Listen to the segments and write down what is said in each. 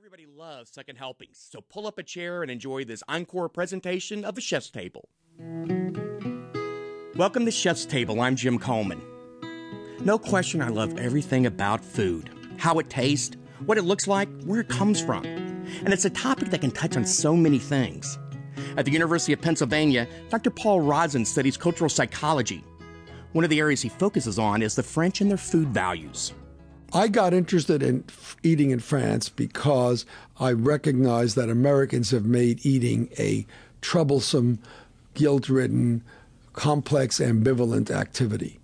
Everybody loves second helpings, so pull up a chair and enjoy this encore presentation of the Chef's Table. Welcome to Chef's Table. I'm Jim Coleman. No question, I love everything about food how it tastes, what it looks like, where it comes from. And it's a topic that can touch on so many things. At the University of Pennsylvania, Dr. Paul Rozin studies cultural psychology. One of the areas he focuses on is the French and their food values. I got interested in eating in France because I recognized that Americans have made eating a troublesome, guilt ridden, complex, ambivalent activity.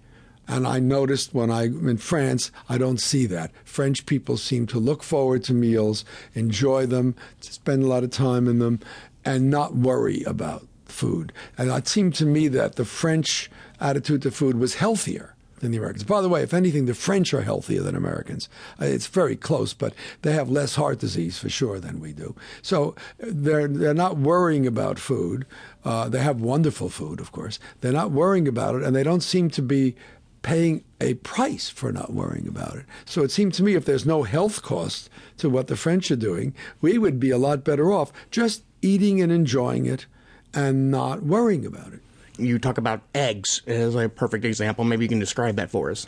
And I noticed when I'm in France, I don't see that. French people seem to look forward to meals, enjoy them, spend a lot of time in them, and not worry about food. And it seemed to me that the French attitude to food was healthier than the Americans. By the way, if anything, the French are healthier than Americans. Uh, it's very close, but they have less heart disease for sure than we do. So they're they're not worrying about food. Uh, they have wonderful food, of course. They're not worrying about it, and they don't seem to be paying a price for not worrying about it. So it seemed to me if there's no health cost to what the French are doing, we would be a lot better off just eating and enjoying it and not worrying about it you talk about eggs as a perfect example. Maybe you can describe that for us.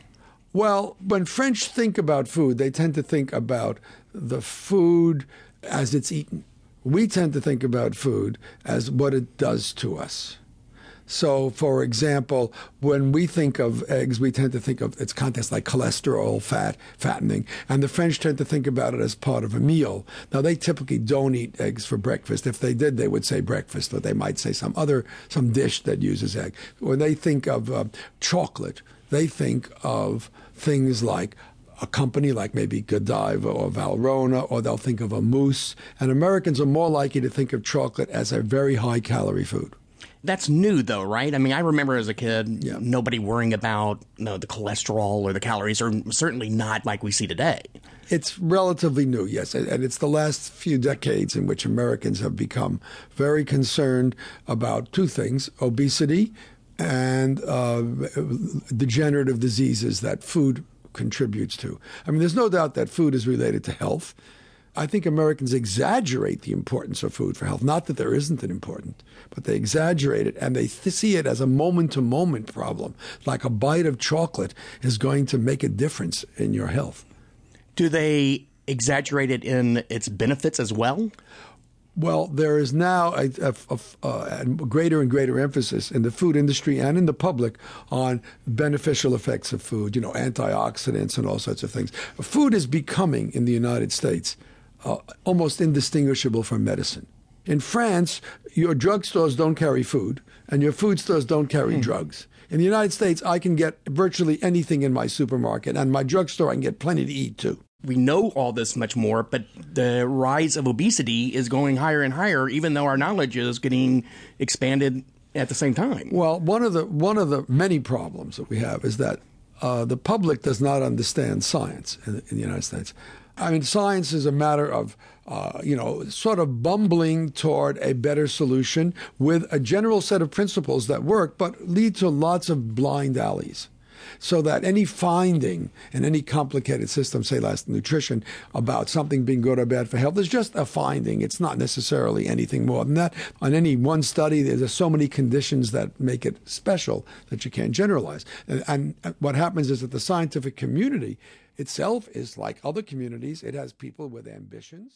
Well, when French think about food, they tend to think about the food as it's eaten. We tend to think about food as what it does to us. So, for example, when we think of eggs, we tend to think of its contents like cholesterol, fat, fattening, and the French tend to think about it as part of a meal. Now, they typically don't eat eggs for breakfast. If they did, they would say breakfast, but they might say some other some dish that uses egg. When they think of uh, chocolate, they think of things like a company like maybe Godiva or Valrhona, or they'll think of a mousse. And Americans are more likely to think of chocolate as a very high calorie food. That's new, though, right? I mean, I remember as a kid, yeah. nobody worrying about you know, the cholesterol or the calories, or certainly not like we see today. It's relatively new, yes, and it's the last few decades in which Americans have become very concerned about two things: obesity and uh, degenerative diseases that food contributes to. I mean, there's no doubt that food is related to health. I think Americans exaggerate the importance of food for health. Not that there isn't an important, but they exaggerate it and they th- see it as a moment to moment problem, like a bite of chocolate is going to make a difference in your health. Do they exaggerate it in its benefits as well? Well, there is now a, a, a, a, greater and greater emphasis in the food industry and in the public on beneficial effects of food, you know, antioxidants and all sorts of things. Food is becoming, in the United States, uh, almost indistinguishable from medicine. In France, your drugstores don't carry food, and your food stores don't carry mm. drugs. In the United States, I can get virtually anything in my supermarket, and my drugstore I can get plenty to eat too. We know all this much more, but the rise of obesity is going higher and higher, even though our knowledge is getting expanded at the same time. Well, one of the one of the many problems that we have is that uh, the public does not understand science in, in the United States. I mean, science is a matter of, uh, you know, sort of bumbling toward a better solution with a general set of principles that work, but lead to lots of blind alleys. So that any finding in any complicated system, say last nutrition, about something being good or bad for health is just a finding. It's not necessarily anything more than that. On any one study, there's so many conditions that make it special that you can't generalize. And, and what happens is that the scientific community itself is like other communities. It has people with ambitions.